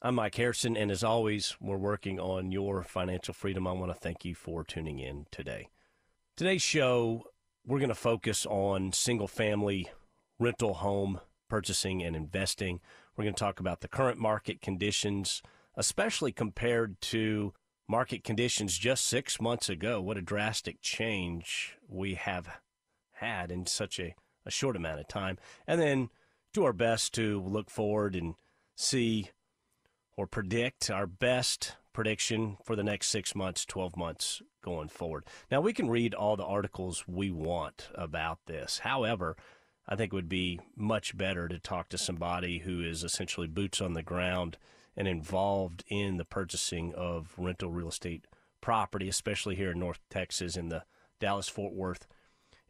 I'm Mike Harrison, and as always, we're working on your financial freedom. I want to thank you for tuning in today. Today's show, we're going to focus on single family rental home purchasing and investing. We're going to talk about the current market conditions, especially compared to market conditions just six months ago. What a drastic change we have had in such a, a short amount of time. And then do our best to look forward and see or predict our best prediction for the next six months, 12 months going forward. Now, we can read all the articles we want about this. However, I think it would be much better to talk to somebody who is essentially boots on the ground and involved in the purchasing of rental real estate property, especially here in North Texas in the Dallas Fort Worth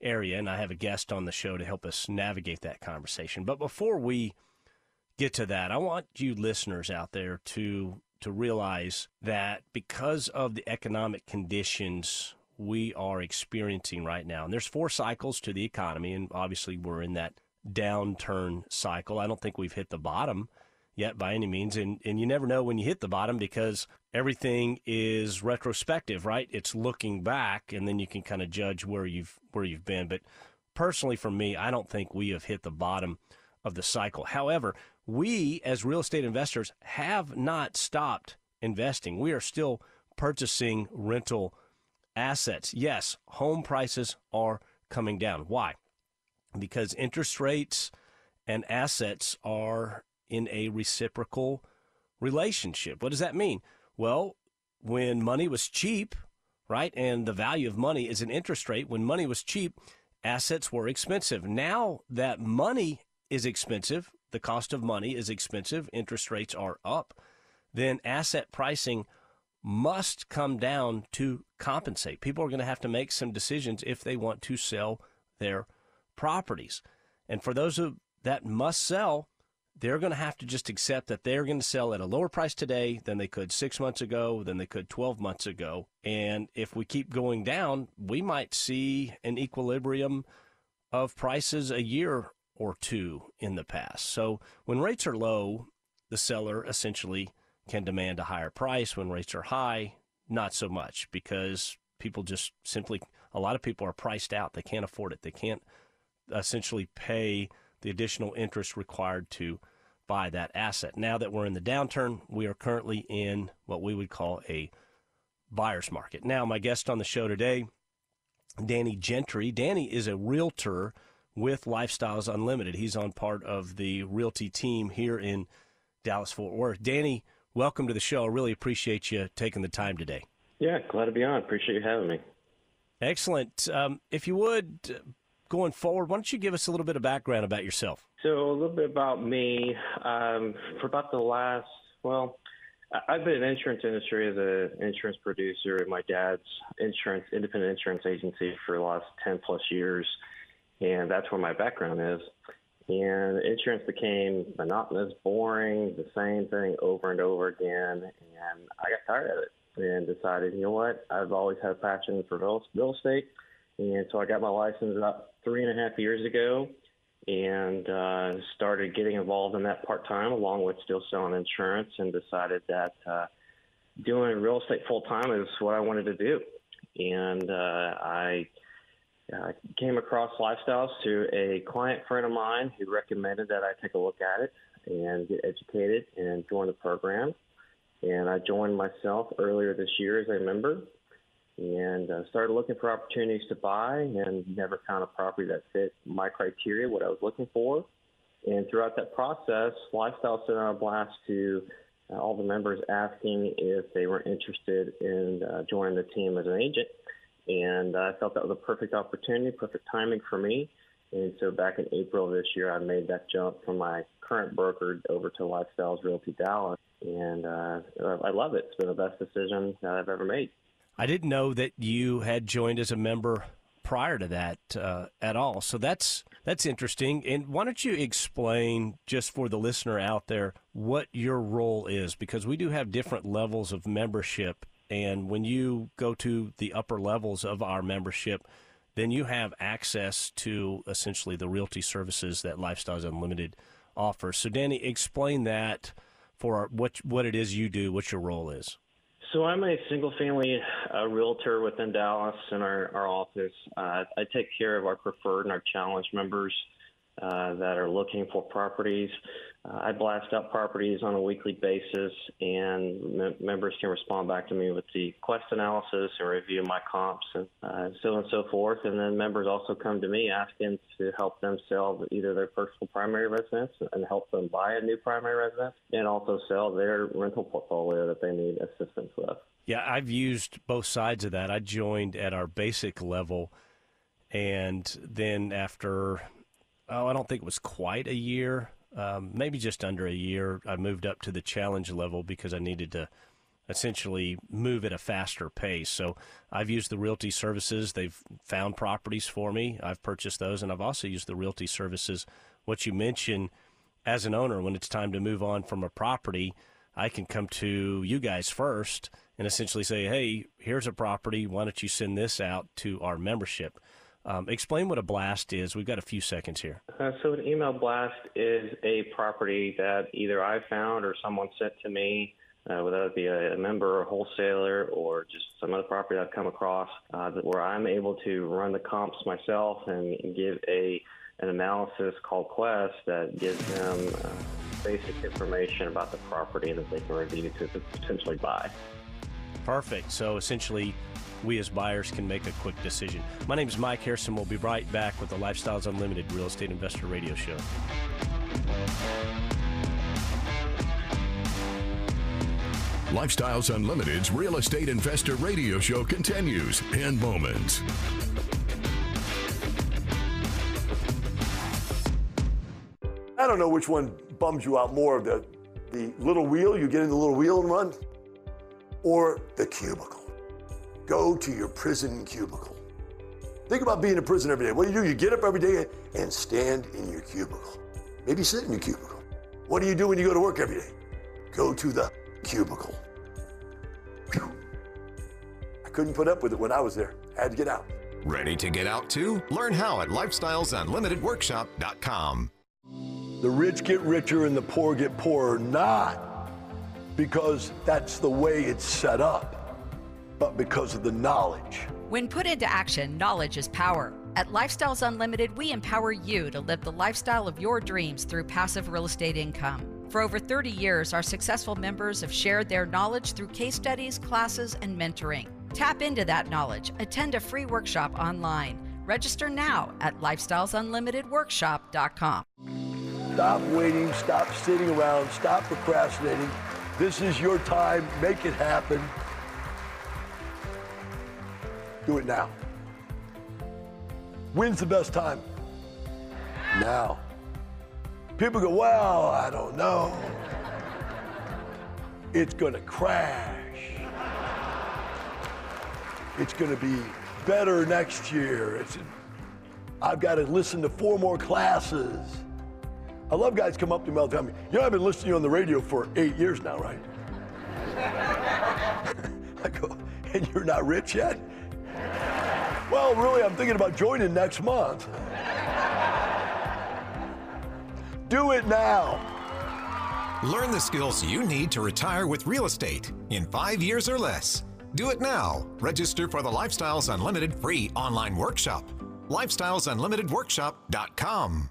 area. And I have a guest on the show to help us navigate that conversation. But before we get to that, I want you listeners out there to to realize that because of the economic conditions we are experiencing right now, and there's four cycles to the economy, and obviously we're in that downturn cycle. I don't think we've hit the bottom yet by any means, and and you never know when you hit the bottom because everything is retrospective, right? It's looking back, and then you can kind of judge where you've where you've been. But personally, for me, I don't think we have hit the bottom of the cycle. However, we as real estate investors have not stopped investing. We are still purchasing rental assets. Yes, home prices are coming down. Why? Because interest rates and assets are in a reciprocal relationship. What does that mean? Well, when money was cheap, right, and the value of money is an interest rate, when money was cheap, assets were expensive. Now that money is expensive, the cost of money is expensive, interest rates are up, then asset pricing must come down to compensate. People are going to have to make some decisions if they want to sell their properties. And for those who that must sell, they're going to have to just accept that they're going to sell at a lower price today than they could six months ago, than they could 12 months ago. And if we keep going down, we might see an equilibrium of prices a year or two in the past. So when rates are low, the seller essentially can demand a higher price. When rates are high, not so much because people just simply, a lot of people are priced out. They can't afford it. They can't essentially pay the additional interest required to buy that asset. Now that we're in the downturn, we are currently in what we would call a buyer's market. Now, my guest on the show today, Danny Gentry. Danny is a realtor with Lifestyles Unlimited. He's on part of the realty team here in Dallas Fort Worth. Danny, welcome to the show. I really appreciate you taking the time today. Yeah, glad to be on. Appreciate you having me. Excellent. Um, if you would, going forward, why don't you give us a little bit of background about yourself? So, a little bit about me. Um, for about the last, well, I've been in the insurance industry as an insurance producer at my dad's insurance independent insurance agency for the last 10 plus years, and that's where my background is. And insurance became monotonous, boring, the same thing over and over again, and I got tired of it and decided, you know what, I've always had a passion for real estate, and so I got my license about three and a half years ago and uh, started getting involved in that part time along with still selling insurance and decided that uh, doing real estate full time is what I wanted to do. And uh, I uh, came across lifestyles through a client friend of mine who recommended that I take a look at it and get educated and join the program. And I joined myself earlier this year as a member and uh, started looking for opportunities to buy and never found a property that fit my criteria, what I was looking for. And throughout that process, Lifestyle sent out a blast to uh, all the members asking if they were interested in uh, joining the team as an agent. And I felt that was a perfect opportunity, perfect timing for me. And so back in April of this year, I made that jump from my current broker over to Lifestyles Realty Dallas. And uh, I love it. It's been the best decision that I've ever made. I didn't know that you had joined as a member prior to that uh, at all. So that's that's interesting. And why don't you explain just for the listener out there what your role is because we do have different levels of membership and when you go to the upper levels of our membership then you have access to essentially the realty services that Lifestyles Unlimited offers. So Danny, explain that for what what it is you do, what your role is. So I'm a single family uh, realtor within Dallas in our, our office. Uh, I take care of our preferred and our challenge members uh, that are looking for properties. Uh, I blast out properties on a weekly basis, and members can respond back to me with the quest analysis and review my comps and uh, so on and so forth. And then members also come to me asking to help them sell either their personal primary residence and help them buy a new primary residence, and also sell their rental portfolio that they need assistance with. Yeah, I've used both sides of that. I joined at our basic level, and then after oh, I don't think it was quite a year, um, maybe just under a year. I moved up to the challenge level because I needed to essentially move at a faster pace. So I've used the realty services. They've found properties for me. I've purchased those, and I've also used the realty services. What you mentioned as an owner, when it's time to move on from a property, I can come to you guys first and essentially say, hey, here's a property. Why don't you send this out to our membership? Um, explain what a blast is. We've got a few seconds here. Uh, so, an email blast is a property that either I found or someone sent to me, uh, whether it be a, a, member or a wholesaler or just some other property I've come across, uh, where I'm able to run the comps myself and give a an analysis called Quest that gives them uh, basic information about the property that they can review to potentially buy. Perfect. So essentially, we as buyers can make a quick decision. My name is Mike Harrison. We'll be right back with the Lifestyles Unlimited Real Estate Investor Radio Show. Lifestyles Unlimited's Real Estate Investor Radio Show continues in moments. I don't know which one bums you out more the the little wheel, you get in the little wheel and run, or the cubicle. Go to your prison cubicle. Think about being in prison every day. What do you do? You get up every day and stand in your cubicle. Maybe sit in your cubicle. What do you do when you go to work every day? Go to the cubicle. Whew. I couldn't put up with it when I was there. Had to get out. Ready to get out too? Learn how at lifestylesunlimitedworkshop.com. The rich get richer and the poor get poorer, not because that's the way it's set up but because of the knowledge. When put into action, knowledge is power. At Lifestyles Unlimited, we empower you to live the lifestyle of your dreams through passive real estate income. For over 30 years, our successful members have shared their knowledge through case studies, classes, and mentoring. Tap into that knowledge. Attend a free workshop online. Register now at lifestylesunlimitedworkshop.com. Stop waiting, stop sitting around, stop procrastinating. This is your time. Make it happen. Do it now. When's the best time? Now. People go, well, I don't know. It's to crash. It's to be better next year. It's, I've got to listen to four more classes. I love guys come up to me all the time. You know, I've been listening to you on the radio for eight years now, right? I go, and you're not rich yet? Well, really, I'm thinking about joining next month. Do it now. Learn the skills you need to retire with real estate in five years or less. Do it now. Register for the Lifestyles Unlimited free online workshop. LifestylesUnlimitedWorkshop.com.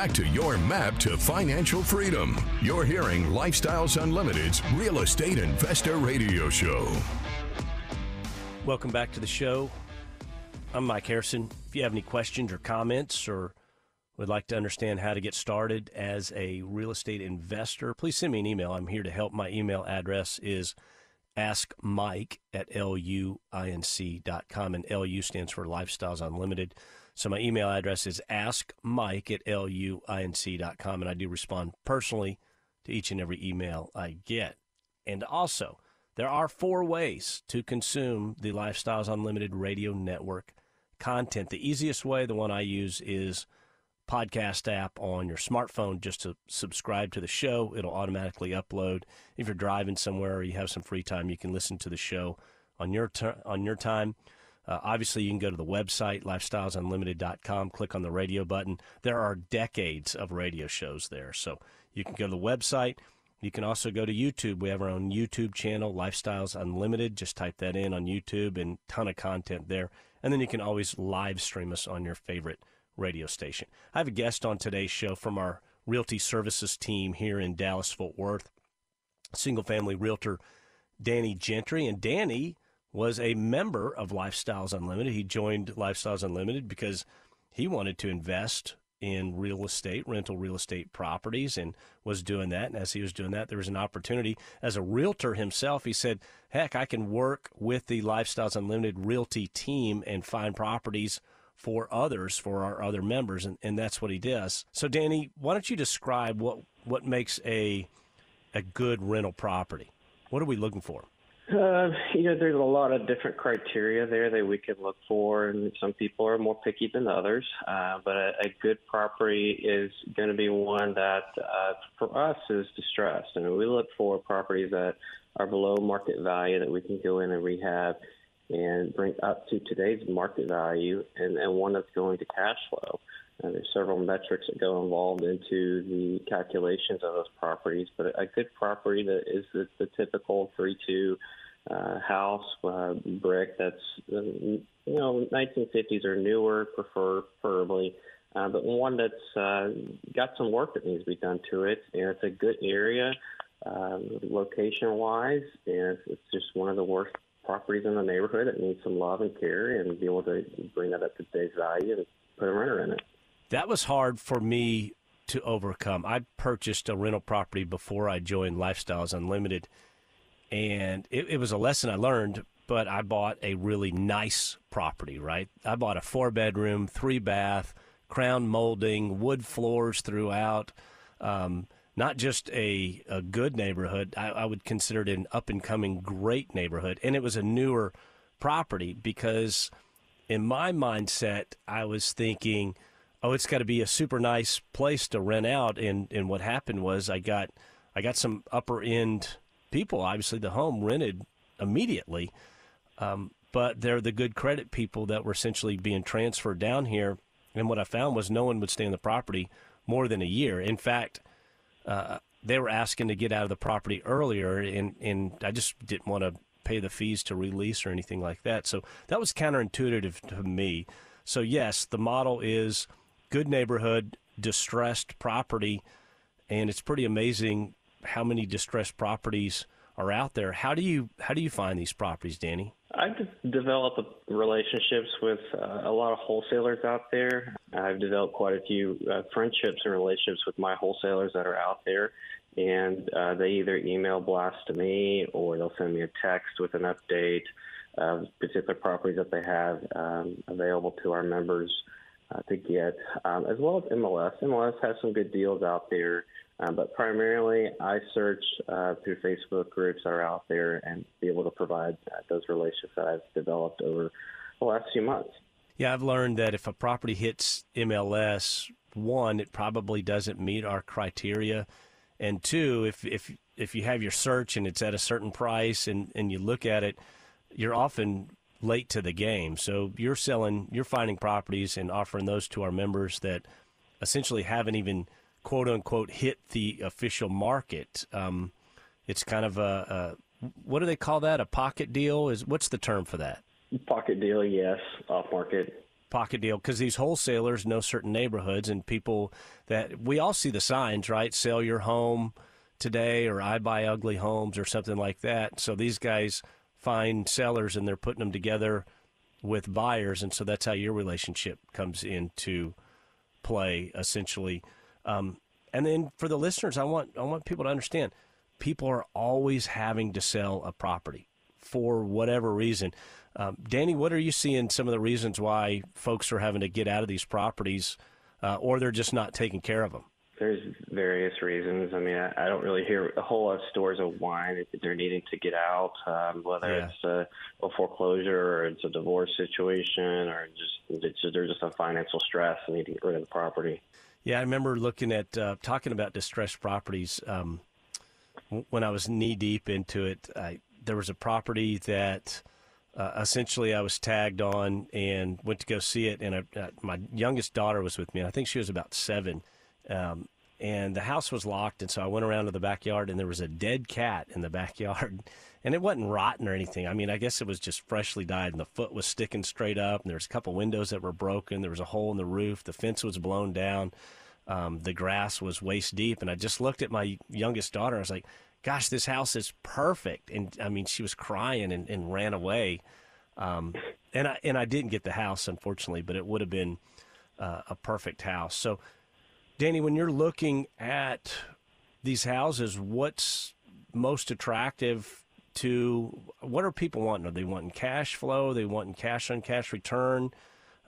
Back to your map to financial freedom. You're hearing Lifestyles Unlimited's Real Estate Investor Radio Show. Welcome back to the show. I'm Mike Harrison. If you have any questions or comments or would like to understand how to get started as a real estate investor, please send me an email. I'm here to help. My email address is askmike at luinc.com, and LU stands for Lifestyles Unlimited. So my email address is askmike at luinc.com, and I do respond personally to each and every email I get. And also, there are four ways to consume the Lifestyles Unlimited radio network content. The easiest way, the one I use, is podcast app on your smartphone just to subscribe to the show. It'll automatically upload. If you're driving somewhere or you have some free time, you can listen to the show on your ter- on your time. Uh, obviously, you can go to the website, lifestylesunlimited.com, click on the radio button. There are decades of radio shows there. So you can go to the website. You can also go to YouTube. We have our own YouTube channel, Lifestyles Unlimited. Just type that in on YouTube and ton of content there. And then you can always live stream us on your favorite radio station. I have a guest on today's show from our Realty Services team here in Dallas, Fort Worth, single family realtor Danny Gentry. And Danny was a member of Lifestyles Unlimited. He joined Lifestyles Unlimited because he wanted to invest in real estate, rental real estate properties, and was doing that. And as he was doing that, there was an opportunity as a realtor himself. He said, Heck, I can work with the Lifestyles Unlimited realty team and find properties for others, for our other members. And, and that's what he does. So, Danny, why don't you describe what, what makes a, a good rental property? What are we looking for? Uh, you know, there's a lot of different criteria there that we can look for, and some people are more picky than others. Uh, but a, a good property is going to be one that, uh, for us, is distressed. Mean, we look for properties that are below market value that we can go in and rehab and bring up to today's market value, and, and one that's going to cash flow. Uh, there's several metrics that go involved into the calculations of those properties, but a good property that is the, the typical three two uh, house, uh, brick that's uh, you know 1950s or newer, prefer preferably, uh, but one that's uh, got some work that needs to be done to it, and it's a good area um, location-wise, and it's, it's just one of the worst properties in the neighborhood that needs some love and care, and be able to bring that up to today's value and put a renter in it. That was hard for me to overcome. I purchased a rental property before I joined Lifestyles Unlimited, and it, it was a lesson I learned. But I bought a really nice property. Right, I bought a four bedroom, three bath, crown molding, wood floors throughout. Um, not just a, a good neighborhood, I, I would consider it an up and coming great neighborhood. And it was a newer property because, in my mindset, I was thinking, oh, it's got to be a super nice place to rent out. And, and what happened was I got I got some upper end people. Obviously, the home rented immediately, um, but they're the good credit people that were essentially being transferred down here. And what I found was no one would stay in the property more than a year. In fact, uh, they were asking to get out of the property earlier, and, and I just didn't want to pay the fees to release or anything like that. So that was counterintuitive to me. So, yes, the model is good neighborhood, distressed property, and it's pretty amazing how many distressed properties are out there. How do you how do you find these properties, Danny? I've developed relationships with uh, a lot of wholesalers out there. I've developed quite a few uh, friendships and relationships with my wholesalers that are out there. And uh, they either email blast to me or they'll send me a text with an update of particular properties that they have um, available to our members uh, to get, um, as well as MLS. MLS has some good deals out there. Um, but primarily, I search uh, through Facebook groups that are out there and be able to provide uh, those relationships that I've developed over the last few months. Yeah, I've learned that if a property hits MLS, one, it probably doesn't meet our criteria, and two, if if if you have your search and it's at a certain price and and you look at it, you're often late to the game. So you're selling, you're finding properties and offering those to our members that essentially haven't even quote unquote hit the official market. Um, it's kind of a, a, what do they call that? A pocket deal? Is what's the term for that? Pocket deal, yes, off market. Pocket deal because these wholesalers know certain neighborhoods and people that we all see the signs, right? Sell your home today, or I buy ugly homes, or something like that. So these guys find sellers and they're putting them together with buyers, and so that's how your relationship comes into play, essentially. Um, and then for the listeners, I want I want people to understand people are always having to sell a property for whatever reason. Um, Danny, what are you seeing some of the reasons why folks are having to get out of these properties uh, or they're just not taking care of them? There's various reasons. I mean, I, I don't really hear a whole lot of stories of why they're needing to get out, um, whether yeah. it's a, a, foreclosure or it's a divorce situation or just it's just, there's just a financial stress and need to get rid of the property. Yeah, I remember looking at uh, talking about distressed properties um, when I was knee deep into it. I, there was a property that uh, essentially I was tagged on and went to go see it, and I, uh, my youngest daughter was with me. And I think she was about seven, um, and the house was locked, and so I went around to the backyard, and there was a dead cat in the backyard. And it wasn't rotten or anything. I mean, I guess it was just freshly died, and the foot was sticking straight up, and there was a couple windows that were broken. There was a hole in the roof. The fence was blown down. Um, the grass was waist deep, and I just looked at my youngest daughter. I was like, "Gosh, this house is perfect." And I mean, she was crying and, and ran away. Um, and I and I didn't get the house, unfortunately, but it would have been uh, a perfect house. So Danny, when you're looking at these houses, what's most attractive to what are people wanting? Are they wanting cash flow? Are they wanting cash on cash return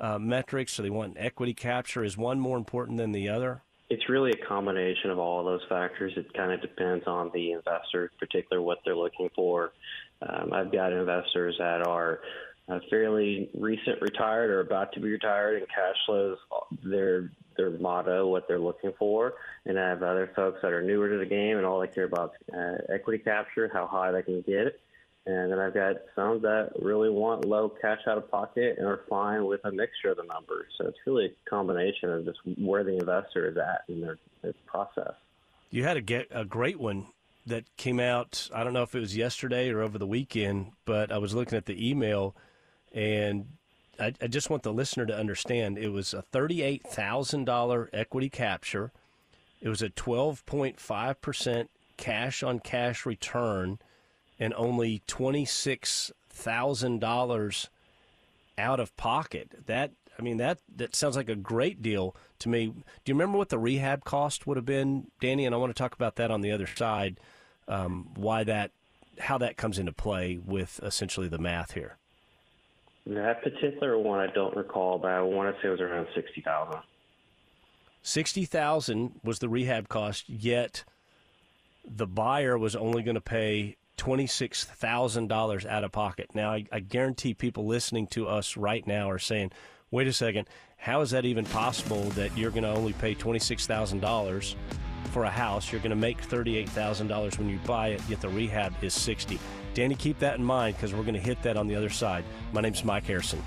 uh, metrics? Are they want equity capture? Is one more important than the other? It's really a combination of all of those factors. It kind of depends on the investor, particular what they're looking for. Um, I've got investors that are uh, fairly recent retired or about to be retired, and cash flows their their motto, what they're looking for. And I have other folks that are newer to the game, and all they care about uh, equity capture, how high they can get. And then I've got some that really want low cash out of pocket and are fine with a mixture of the numbers. So it's really a combination of just where the investor is at in their, their process. You had a, get, a great one that came out. I don't know if it was yesterday or over the weekend, but I was looking at the email, and I, I just want the listener to understand it was a thirty-eight thousand dollar equity capture. It was a twelve point five percent cash on cash return, and only twenty-six thousand dollars out of pocket. That I mean that that sounds like a great deal to me. Do you remember what the rehab cost would have been, Danny? And I want to talk about that on the other side. Um, why that, how that comes into play with essentially the math here. That particular one, I don't recall, but I want to say it was around sixty thousand. Sixty thousand was the rehab cost, yet the buyer was only going to pay $26,000 out of pocket. Now, I, I, guarantee people listening to us right now are saying, wait a second, how is that even possible that you're going to only pay $26,000 for a house? You're going to make $38,000 when you buy it, yet the rehab is 60 Danny, keep that in mind because we're going to hit that on the other side. My name's Mike Harrison.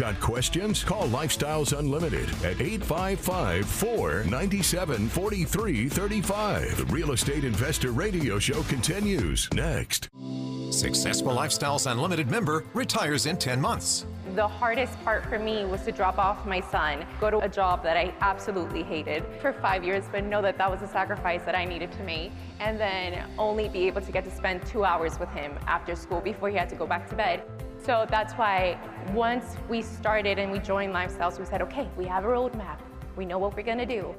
Got questions? Call Lifestyles Unlimited at 855 497 4335. The Real Estate Investor Radio Show continues next. Successful Lifestyles Unlimited member retires in 10 months. The hardest part for me was to drop off my son, go to a job that I absolutely hated for five years, but know that that was a sacrifice that I needed to make, and then only be able to get to spend two hours with him after school before he had to go back to bed. So that's why once we started and we joined Lifestyles, we said, okay, we have a roadmap. We know what we're gonna do.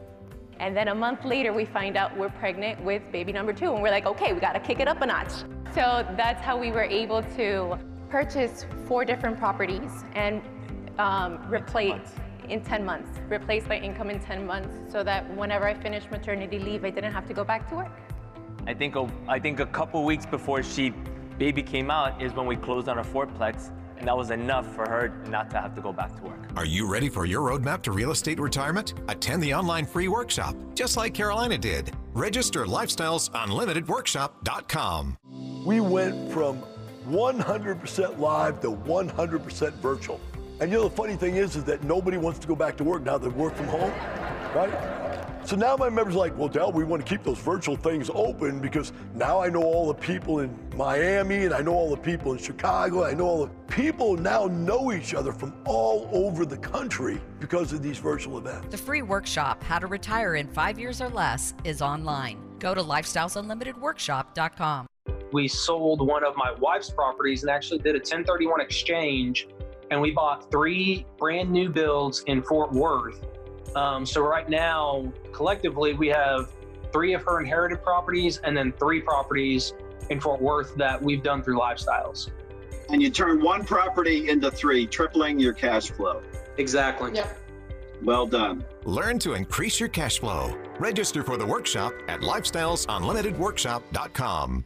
And then a month later, we find out we're pregnant with baby number two. And we're like, okay, we gotta kick it up a notch. So that's how we were able to purchase four different properties and um, replace in 10 months, replace my income in 10 months so that whenever I finished maternity leave, I didn't have to go back to work. I think a, I think a couple weeks before she baby came out is when we closed on our fourplex, and that was enough for her not to have to go back to work. Are you ready for your roadmap to real estate retirement? Attend the online free workshop, just like Carolina did. Register lifestylesunlimitedworkshop.com. We went from 100% live to 100% virtual. And you know the funny thing is, is that nobody wants to go back to work now they work from home, right? So now my members are like, well, Del, we want to keep those virtual things open because now I know all the people in Miami and I know all the people in Chicago. I know all the people now know each other from all over the country because of these virtual events. The free workshop, How to Retire in Five Years or Less, is online. Go to lifestylesunlimitedworkshop.com. We sold one of my wife's properties and actually did a 1031 exchange, and we bought three brand new builds in Fort Worth um, so right now, collectively, we have three of her inherited properties and then three properties in Fort Worth that we've done through lifestyles. And you turn one property into three, tripling your cash flow. Exactly. Yep. Well done. Learn to increase your cash flow. Register for the workshop at lifestylesunlimitedworkshop.com.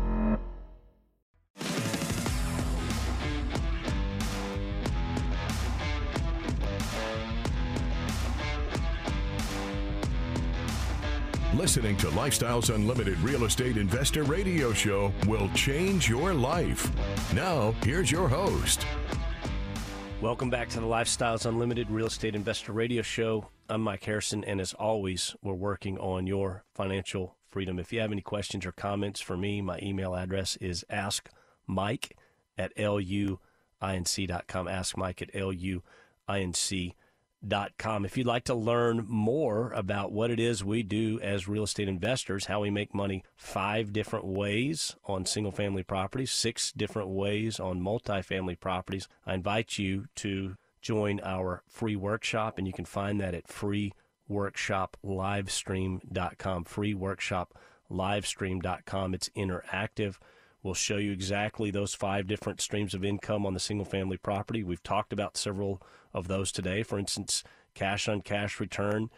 Listening to Lifestyles Unlimited Real Estate Investor Radio Show will change your life. Now, here's your host. Welcome back to the Lifestyles Unlimited Real Estate Investor Radio Show. I'm Mike Harrison, and as always, we're working on your financial freedom. If you have any questions or comments for me, my email address is askmike at luinc.com. Ask Mike at luinc.com com. If you'd like to learn more about what it is we do as real estate investors, how we make money five different ways on single family properties, six different ways on multifamily properties, I invite you to join our free workshop, and you can find that at freeworkshoplivestream.com. Freeworkshoplivestream.com. It's interactive. We'll show you exactly those five different streams of income on the single family property. We've talked about several of those today. For instance, cash on cash return,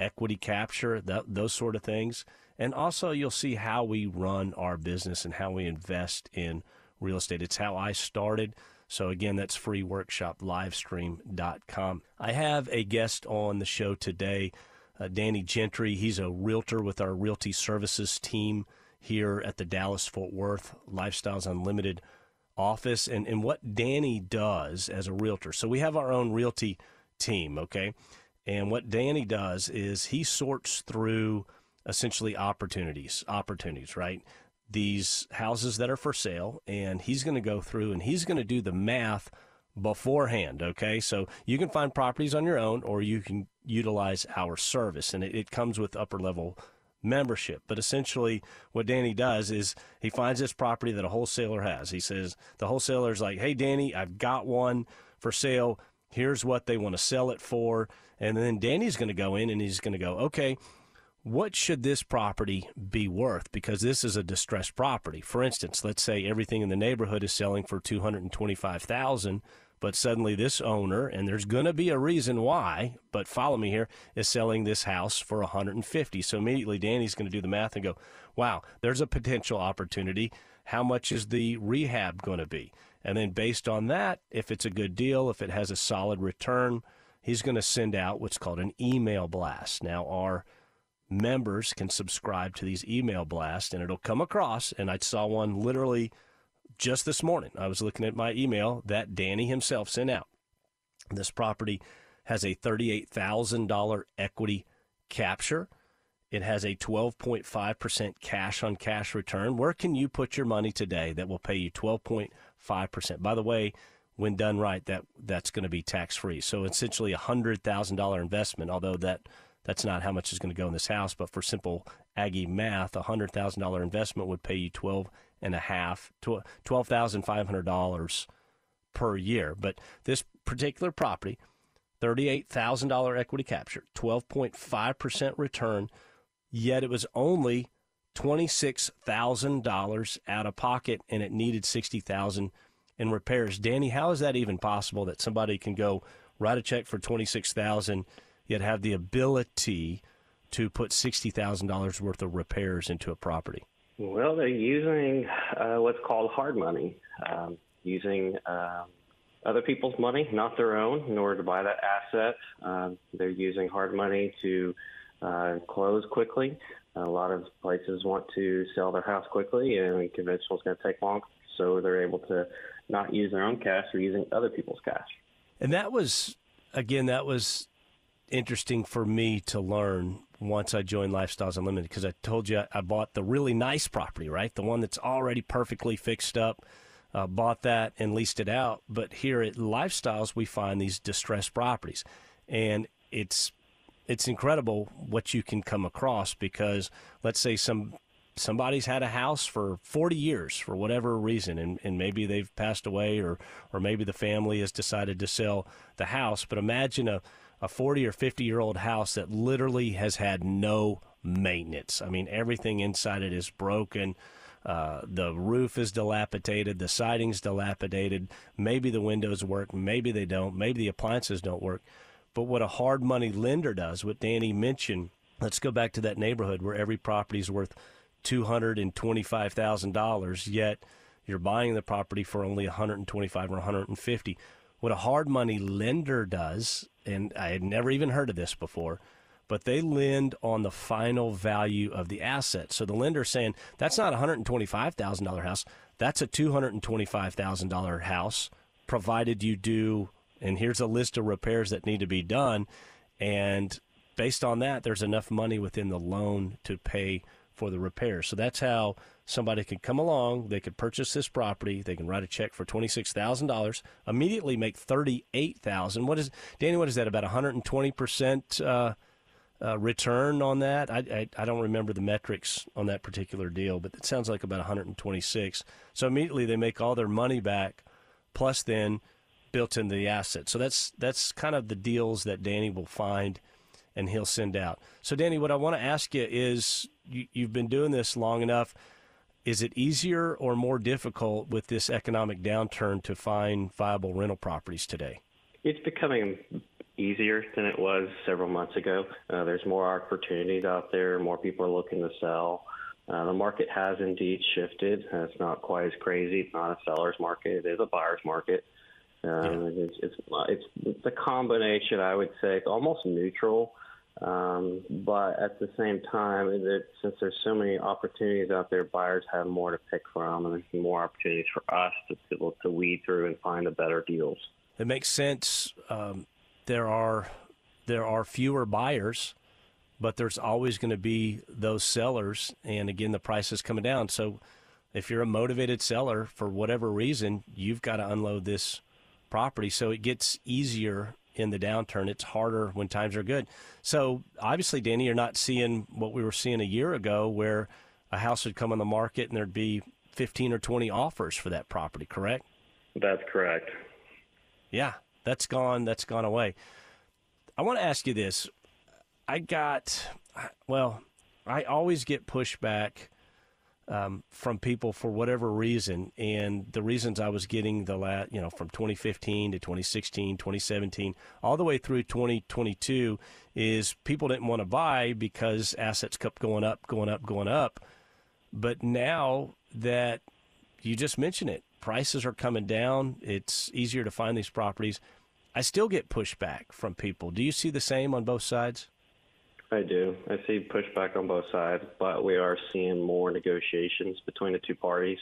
equity capture, that, those sort of things. And also, you'll see how we run our business and how we invest in real estate. It's how I started. So, again, that's freeworkshoplivestream.com. I have a guest on the show today, uh, Danny Gentry. He's a realtor with our Realty Services team here at the Dallas Fort Worth Lifestyles Unlimited office. And, and what Danny does as a realtor. So, we have our own realty team, okay? And what Danny does is he sorts through essentially opportunities, opportunities, right? these houses that are for sale, and he's going to go through and he's going to do the math beforehand. Okay, so you can find properties on your own, or you can utilize our service, and it, it comes with upper level membership. But essentially, what Danny does is he finds this property that a wholesaler has. He says, The wholesaler's like, hey, Danny, I've got one for sale. Here's what they want to sell it for. And then Danny's going to go in and he's going to go, okay, what should this property be worth? Because this is a distressed property. For instance, let's say everything in the neighborhood is selling for 225000 but suddenly this owner, and there's going to be a reason why, but follow me here, is selling this house for 150. So immediately Danny's going to do the math and go, wow, there's a potential opportunity. How much is the rehab going to be? And then based on that, if it's a good deal, if it has a solid return, he's going to send out what's called an email blast. Now, our members can subscribe to these email blasts and it'll come across and I saw one literally just this morning. I was looking at my email that Danny himself sent out. This property has a $38,000 equity capture. It has a 12.5% cash on cash return. Where can you put your money today that will pay you 12.5%? By the way, when done right, that that's going to be tax free. So essentially a $100,000 investment, although that that's not how much is going to go in this house, but for simple Aggie math, a hundred thousand dollar investment would pay you twelve and a half, twelve thousand five hundred dollars per year. But this particular property, thirty-eight thousand dollar equity capture, twelve point five percent return, yet it was only twenty-six thousand dollars out of pocket, and it needed sixty thousand in repairs. Danny, how is that even possible that somebody can go write a check for twenty-six thousand? dollars yet have the ability to put $60,000 worth of repairs into a property? Well, they're using uh, what's called hard money, um, using um, other people's money, not their own, in order to buy that asset. Um, they're using hard money to uh, close quickly. A lot of places want to sell their house quickly, and conventional is going to take long, so they're able to not use their own cash; they're using other people's cash. And that was, again, that was interesting for me to learn once I joined Lifestyles Unlimited because I told you I bought the really nice property, right? The one that's already perfectly fixed up. Uh, bought that and leased it out. But here at Lifestyles, we find these distressed properties, and it's it's incredible what you can come across because let's say some somebody's had a house for 40 years for whatever reason and, and maybe they've passed away or or maybe the family has decided to sell the house but imagine a a 40 or 50 year old house that literally has had no maintenance. I mean, everything inside it is broken. Uh, the roof is dilapidated, the siding's dilapidated. Maybe the windows work, maybe they don't, maybe the appliances don't work. But what a hard money lender does, what Danny mentioned, let's go back to that neighborhood where every property is worth $225,000, yet you're buying the property for only 125 or 150. What a hard money lender does and I had never even heard of this before, but they lend on the final value of the asset. So the lender's saying that's not a $125,000 house, that's a $225,000 house, provided you do, and here's a list of repairs that need to be done. And based on that, there's enough money within the loan to pay for the repairs. So that's how somebody could come along, they could purchase this property, they can write a check for twenty six thousand dollars, immediately make thirty eight thousand. What is Danny? What is that? About one hundred and twenty percent uh, uh, return on that? I, I, I don't remember the metrics on that particular deal, but it sounds like about one hundred and twenty six. So immediately they make all their money back, plus then built into the asset. So that's that's kind of the deals that Danny will find and he'll send out. So Danny, what I want to ask you is you, you've been doing this long enough is it easier or more difficult with this economic downturn to find viable rental properties today? It's becoming easier than it was several months ago. Uh, there's more opportunities out there. More people are looking to sell. Uh, the market has indeed shifted. Uh, it's not quite as crazy. It's not a seller's market. It is a buyer's market. Um, it's, it's it's it's a combination. I would say it's almost neutral. Um, but at the same time, it, since there's so many opportunities out there, buyers have more to pick from, and there's more opportunities for us to to, to weed through and find the better deals. It makes sense. Um, there are there are fewer buyers, but there's always going to be those sellers, and again, the price is coming down. So, if you're a motivated seller for whatever reason, you've got to unload this property. So it gets easier in the downturn. It's harder when times are good. So obviously, Danny, you're not seeing what we were seeing a year ago, where a house would come on the market and there'd be 15 or 20 offers for that property. Correct? That's correct. Yeah, that's gone. That's gone away. I want to ask you this. I got, well, I always get pushback um, from people for whatever reason. And the reasons I was getting the last, you know, from 2015 to 2016, 2017, all the way through 2022 is people didn't want to buy because assets kept going up, going up, going up. But now that you just mentioned it, prices are coming down. It's easier to find these properties. I still get pushback from people. Do you see the same on both sides? I do. I see pushback on both sides, but we are seeing more negotiations between the two parties,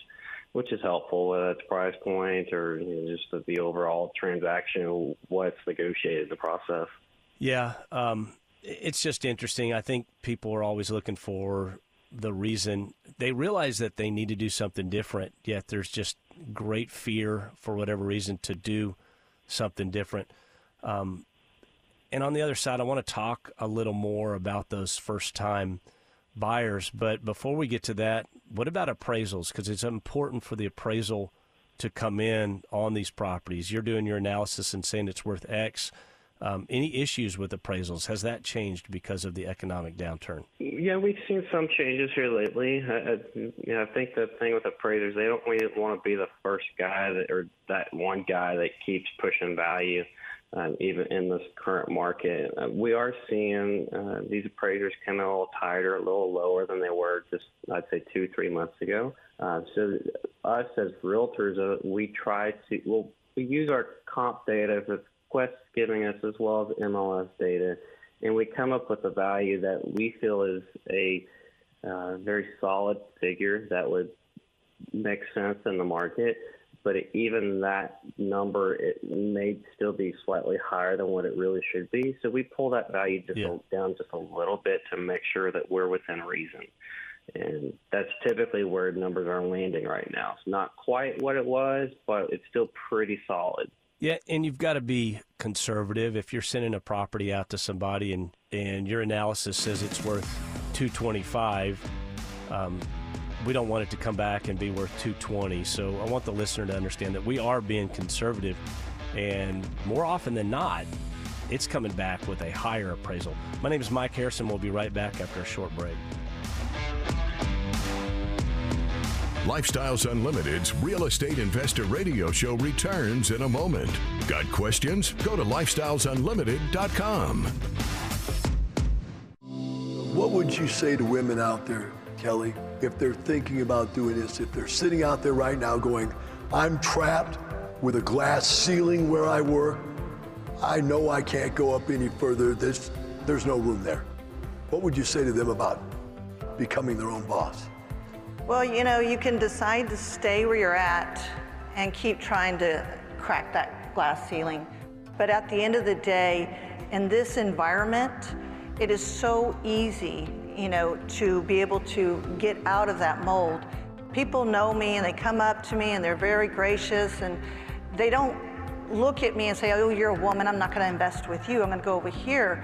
which is helpful, whether it's price point or you know, just the, the, overall transaction, what's negotiated the process. Yeah, um, it's just interesting. I think people are always looking for the reason they realize that they need to do something different, yet there's just great fear for whatever reason to do something different. Um, and on the other side, I want to talk a little more about those first time buyers. But before we get to that, what about appraisals? Because it's important for the appraisal to come in on these properties. You're doing your analysis and saying it's worth X. Um, any issues with appraisals? Has that changed because of the economic downturn? Yeah, we've seen some changes here lately. I, I, you know, I think the thing with appraisers, they don't really want to be the first guy that, or that one guy that keeps pushing value um, even in this current market. Uh, we are seeing uh, these appraisers come a little tighter, a little lower than they were just, I'd say, two, three months ago. Uh, so, us as realtors, uh, we try to, well, we use our comp data that Quest giving us as well as MLS data, and we come up with a value that we feel is a uh, very solid figure that would make sense in the market but even that number it may still be slightly higher than what it really should be. So we pull that value just yeah. a, down just a little bit to make sure that we're within reason. And that's typically where numbers are landing right now. It's not quite what it was, but it's still pretty solid. Yeah, and you've got to be conservative. If you're sending a property out to somebody and, and your analysis says it's worth 225, um, we don't want it to come back and be worth 220. So I want the listener to understand that we are being conservative, and more often than not, it's coming back with a higher appraisal. My name is Mike Harrison. We'll be right back after a short break. Lifestyles Unlimited's Real Estate Investor Radio Show returns in a moment. Got questions? Go to lifestylesunlimited.com. What would you say to women out there Kelly, if they're thinking about doing this, if they're sitting out there right now going, I'm trapped with a glass ceiling where I work, I know I can't go up any further, there's, there's no room there. What would you say to them about becoming their own boss? Well, you know, you can decide to stay where you're at and keep trying to crack that glass ceiling. But at the end of the day, in this environment, it is so easy you know, to be able to get out of that mold. People know me and they come up to me and they're very gracious and they don't look at me and say, oh, you're a woman, I'm not going to invest with you, I'm going to go over here.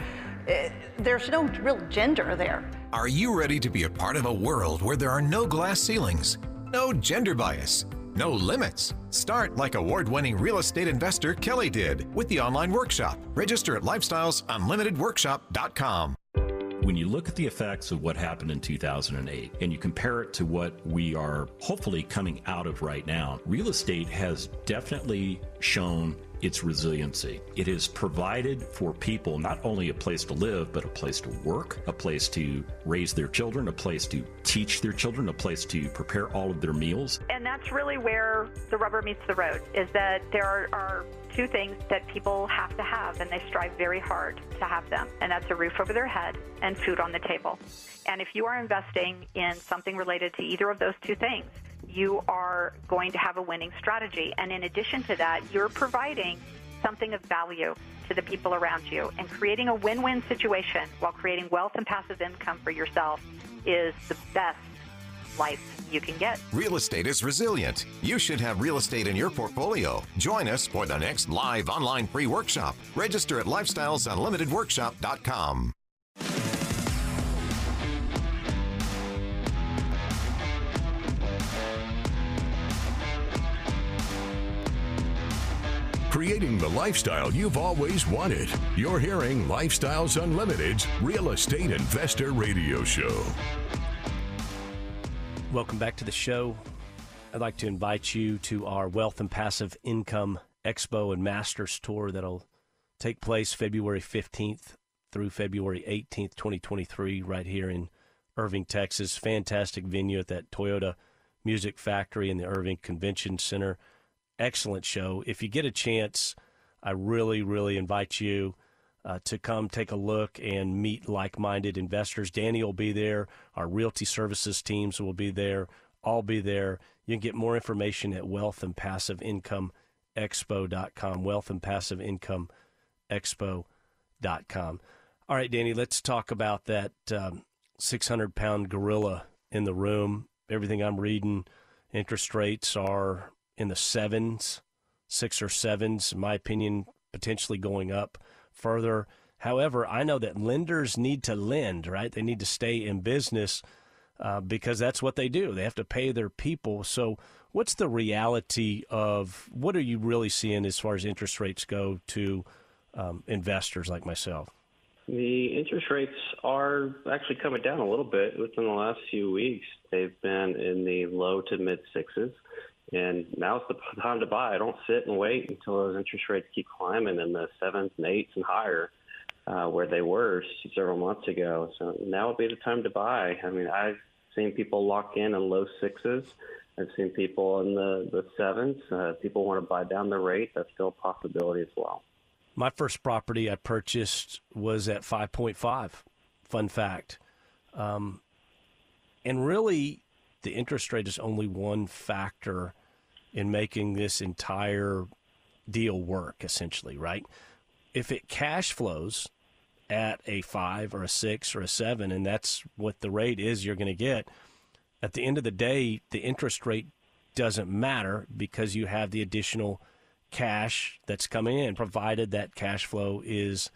Eh, there's no real gender there. Are you ready to be a part of a world where there are no glass ceilings, no gender bias, no limits? Start like award winning real estate investor Kelly did with the online workshop. Register at lifestylesunlimitedworkshop.com. When you look at the effects of what happened in 2008 and you compare it to what we are hopefully coming out of right now, real estate has definitely shown its resiliency. It has provided for people not only a place to live, but a place to work, a place to raise their children, a place to teach their children, a place to prepare all of their meals. And that's really where the rubber meets the road is that there are, two things that people have to have, and they strive very hard to have them, and that's a roof over their head and food on the table. And if you are investing in something related to either of those two things, you are going to have a winning strategy. And in addition to that, you're providing something of value to the people around you. And creating a win win situation while creating wealth and passive income for yourself is the best life you can get. Real estate is resilient. You should have real estate in your portfolio. Join us for the next live online free workshop. Register at lifestylesunlimitedworkshop.com. Creating the lifestyle you've always wanted. You're hearing Lifestyles Unlimited's Real Estate Investor Radio Show. Welcome back to the show. I'd like to invite you to our Wealth and Passive Income Expo and Masters Tour that'll take place February 15th through February 18th, 2023, right here in Irving, Texas. Fantastic venue at that Toyota Music Factory in the Irving Convention Center excellent show. If you get a chance, I really, really invite you uh, to come take a look and meet like minded investors. Danny will be there, our realty services teams will be there. I'll be there. You can get more information at Wealth and Passive Income Expo.com. Wealth and Passive Income Expo.com. All right, Danny, let's talk about that um, 600 pound gorilla in the room. Everything I'm reading, interest rates are in the sevens, six or sevens, in my opinion, potentially going up further. However, I know that lenders need to lend, right? They need to stay in business uh, because that's what they do. They have to pay their people. So, what's the reality of what are you really seeing as far as interest rates go to um, investors like myself? The interest rates are actually coming down a little bit within the last few weeks. They've been in the low to mid sixes. And now now's the time to buy. I don't sit and wait until those interest rates keep climbing in the sevens and eights and higher, uh, where they were several months ago. So now would be the time to buy. I mean, I've seen people lock in in low sixes. I've seen people in the, the sevens. Uh, people want to buy down the rate. That's still a possibility as well. My first property I purchased was at 5.5. Fun fact. Um, and really, the interest rate is only one factor in making this entire deal work, essentially, right? If it cash flows at a five or a six or a seven, and that's what the rate is you're going to get, at the end of the day, the interest rate doesn't matter because you have the additional cash that's coming in, provided that cash flow is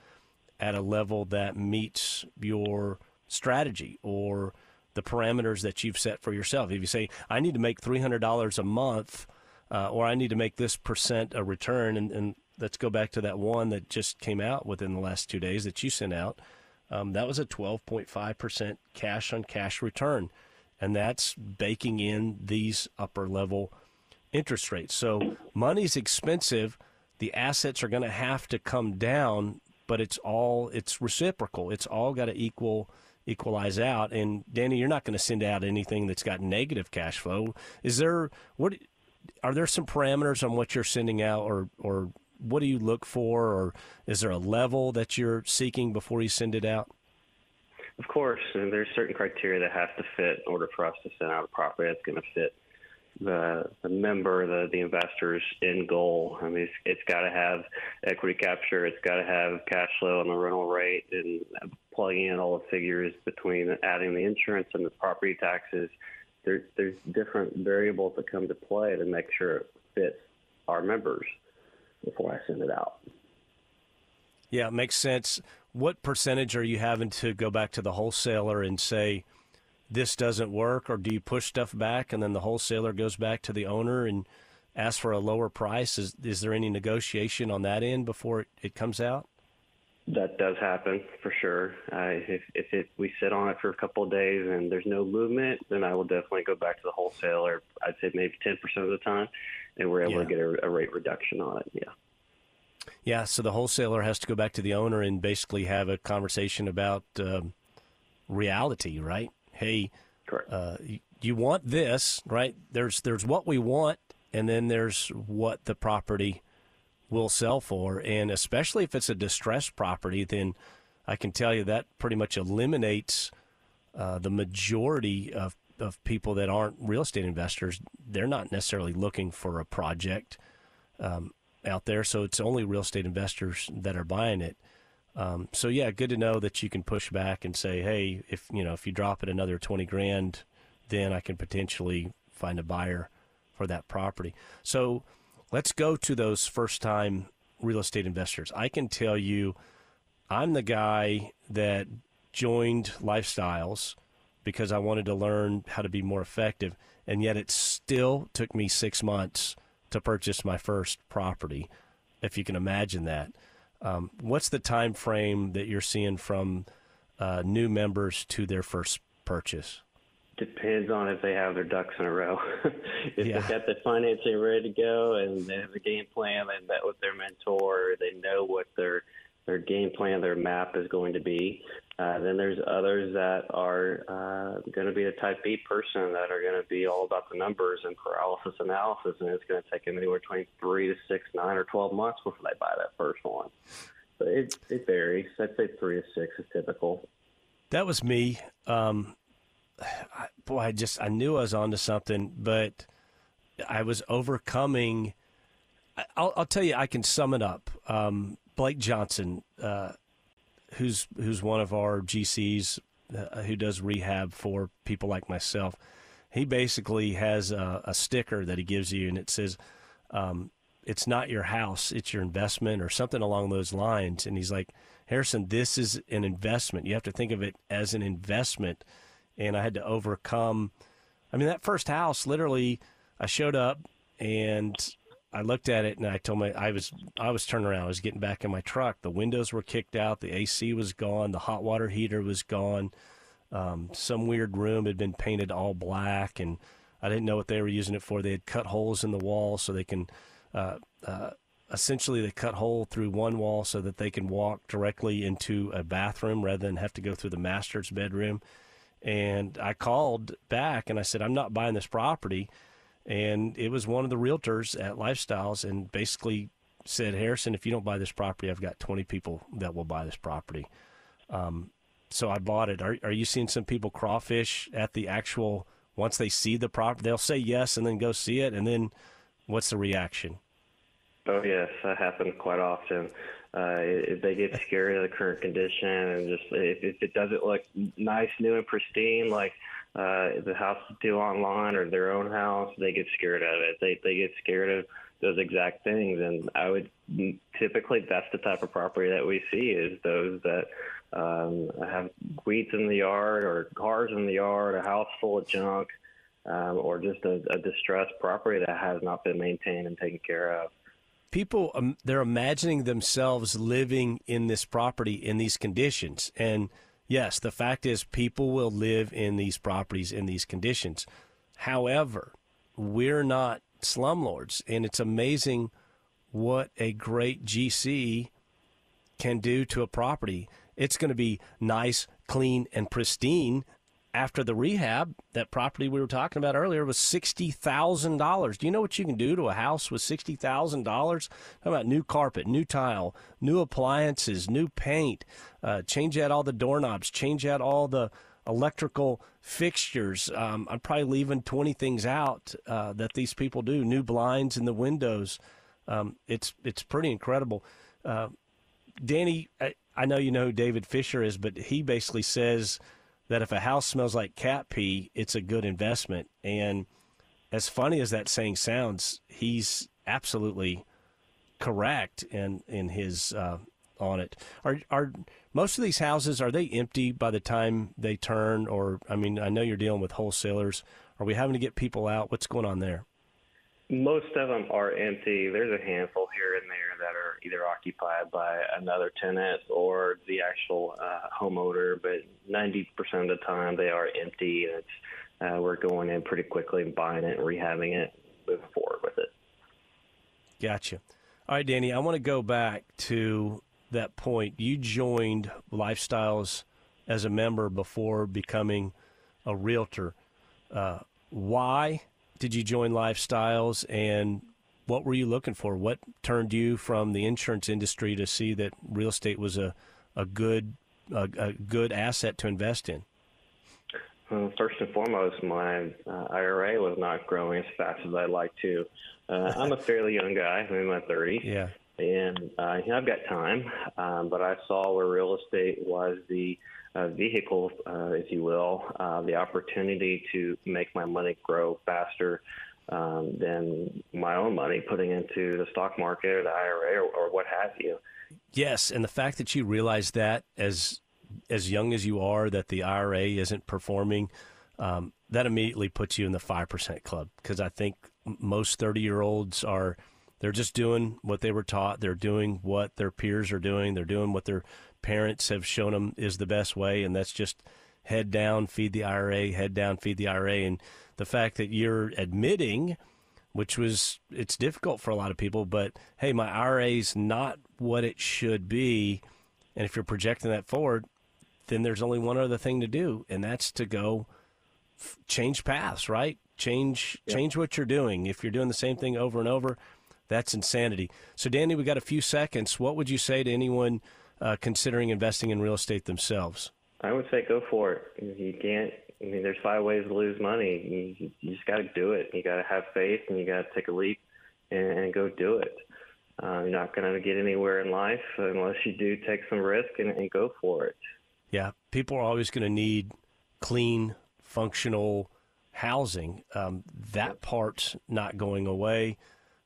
at a level that meets your strategy or the parameters that you've set for yourself. If you say, I need to make $300 a month uh, or I need to make this percent a return. And, and, let's go back to that one that just came out within the last two days that you sent out. Um, that was a 12.5% cash on cash return. And that's baking in these upper level interest rates. So money's expensive. The assets are going to have to come down, but it's all it's reciprocal. It's all got to equal equalize out. And Danny, you're not going to send out anything that's got negative cash flow. Is there what are there some parameters on what you're sending out, or or what do you look for, or is there a level that you're seeking before you send it out? Of course, and there's certain criteria that have to fit in order for us to send out a property that's going to fit the the member, the the investor's end goal. I mean, it's, it's got to have equity capture. It's got to have cash flow on the rental rate, and plugging in all the figures between adding the insurance and the property taxes there, there's different variables that come to play to make sure it fits our members before I send it out. Yeah, it makes sense. What percentage are you having to go back to the wholesaler and say this doesn't work, or do you push stuff back and then the wholesaler goes back to the owner and asks for a lower price? Is is there any negotiation on that end before it, it comes out? That does happen for sure. Uh, if if it, we sit on it for a couple of days and there's no movement, then I will definitely go back to the wholesaler. I'd say maybe ten percent of the time, and we're able yeah. to get a, a, rate reduction on it. Yeah. Yeah, so the wholesaler has to go back to the owner and basically have a conversation about um, reality, right? Hey, uh, you, you want this, right? There's there's what we want, and then there's what the property will sell for, and especially if it's a distressed property, then I can tell you that pretty much eliminates uh, the majority of of people that aren't real estate investors. They're not necessarily looking for a project um, out there, so it's only real estate investors that are buying it. Um, so yeah, good to know that you can push back and say, hey, if you know if you drop it another twenty grand, then I can potentially find a buyer for that property. So let's go to those first time real estate investors. I can tell you, I'm the guy that joined Lifestyles because I wanted to learn how to be more effective, and yet it still took me six months to purchase my first property, if you can imagine that. Um, what's the time frame that you're seeing from uh, new members to their first purchase? Depends on if they have their ducks in a row. if Yeah. they've got the financing ready to go and they have a game plan, they met with their mentor, they know what their their game plan, their map is going to be. Uh, then there's others that are uh, going to be the type B person that are going to be all about the numbers and paralysis analysis, and it's going to take them anywhere between three to six, nine, or twelve months before they buy that first one. But it it varies. I'd say three to six is typical. That was me. Um, I, boy, I just I knew I was onto something, but I was overcoming. I'll, I'll tell you, I can sum it up. Um, Blake Johnson, uh, who's who's one of our GCs uh, who does rehab for people like myself. He basically has a, a sticker that he gives you, and it says, um, "It's not your house; it's your investment," or something along those lines. And he's like, "Harrison, this is an investment. You have to think of it as an investment." And I had to overcome. I mean, that first house, literally, I showed up and I looked at it and I told my I was I was turning around. I was getting back in my truck. The windows were kicked out. The AC was gone. The hot water heater was gone. Um, some weird room had been painted all black, and I didn't know what they were using it for. They had cut holes in the wall so they can. Uh, uh, essentially, they cut hole through one wall so that they can walk directly into a bathroom rather than have to go through the master's bedroom. And I called back and I said, I'm not buying this property and it was one of the realtors at Lifestyles and basically said, Harrison, if you don't buy this property, I've got 20 people that will buy this property. Um, so I bought it. Are, are you seeing some people crawfish at the actual, once they see the property, they'll say yes and then go see it. And then what's the reaction? Oh yes, that happens quite often. Uh, if they get scared of the current condition and just if, if it doesn't look nice, new, and pristine, like uh, the house is do online or their own house, they get scared of it. They they get scared of those exact things, and I would typically that's the type of property that we see is those that um, have weeds in the yard or cars in the yard, a house full of junk, um, or just a, a distressed property that has not been maintained and taken care of. People um, they're imagining themselves living in this property in these conditions. And yes the fact is people will live in these properties in these conditions. However we're not slumlords. And it's amazing what a great gc can do to a property. It's going to be nice clean and pristine after the rehab, that property we were talking about earlier was sixty thousand dollars. Do you know what you can do to a house with sixty thousand dollars? How about new carpet, new tile, new appliances, new paint? Uh, change out all the doorknobs, change out all the electrical fixtures. Um, I'm probably leaving twenty things out uh, that these people do. New blinds in the windows. Um, it's it's pretty incredible. Uh, Danny, I, I know you know who David Fisher is, but he basically says that if a house smells like cat pee, it's a good investment. And as funny as that saying sounds, he's absolutely correct in in his uh, on it. Are are most of these houses are they empty by the time they turn? Or I mean, I know you're dealing with wholesalers. Are we having to get people out? What's going on there? Most of them are empty. There's a handful here and there either occupied by another tenant or the actual uh, homeowner, but 90% of the time they are empty, and it's uh, we're going in pretty quickly and buying it and rehabbing it, moving forward with it. Gotcha. All right, Danny, I want to go back to that point. You joined Lifestyles as a member before becoming a realtor. Uh, why did you join Lifestyles and what were you looking for? What turned you from the insurance industry to see that real estate was a, a good a, a good asset to invest in? Well, first and foremost, my uh, IRA was not growing as fast as I'd like to. Uh, I'm a fairly young guy. I'm in my 30s. Yeah. And uh, you know, I've got time, um, but I saw where real estate was the uh, vehicle, uh, if you will, uh, the opportunity to make my money grow faster um, than my own money putting into the stock market or the IRA or, or what have you. Yes, and the fact that you realize that as as young as you are, that the IRA isn't performing, um, that immediately puts you in the five percent club because I think most thirty year olds are they're just doing what they were taught. They're doing what their peers are doing. They're doing what their parents have shown them is the best way, and that's just head down, feed the IRA, head down, feed the IRA, and the fact that you're admitting which was it's difficult for a lot of people but hey my IRA's not what it should be and if you're projecting that forward then there's only one other thing to do and that's to go f- change paths right change Yeah. change what you're doing if you're doing the same thing over and over that's insanity so danny we got a few seconds what would you say to anyone uh, considering investing in real estate themselves I would say go for it. You can't. I mean, there's five ways to lose money. You, you just got to do it. You got to have faith, and you got to take a leap and, and go do it. Uh, you're not going to get anywhere in life unless you do take some risk and, and go for it. Yeah, people are always going to need clean, functional housing. Um, that part's not going away.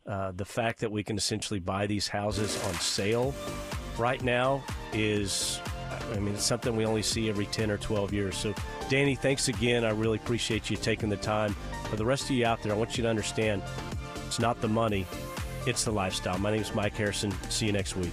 Uh, the fact that we can essentially buy these houses on sale right now is, I mean, it's something we only see every 10 or 12 years. So, Danny, thanks again. I really appreciate you taking the time. For the rest of you out there, I want you to understand it's not the money, it's the lifestyle. My name is Mike Harrison. See you next week.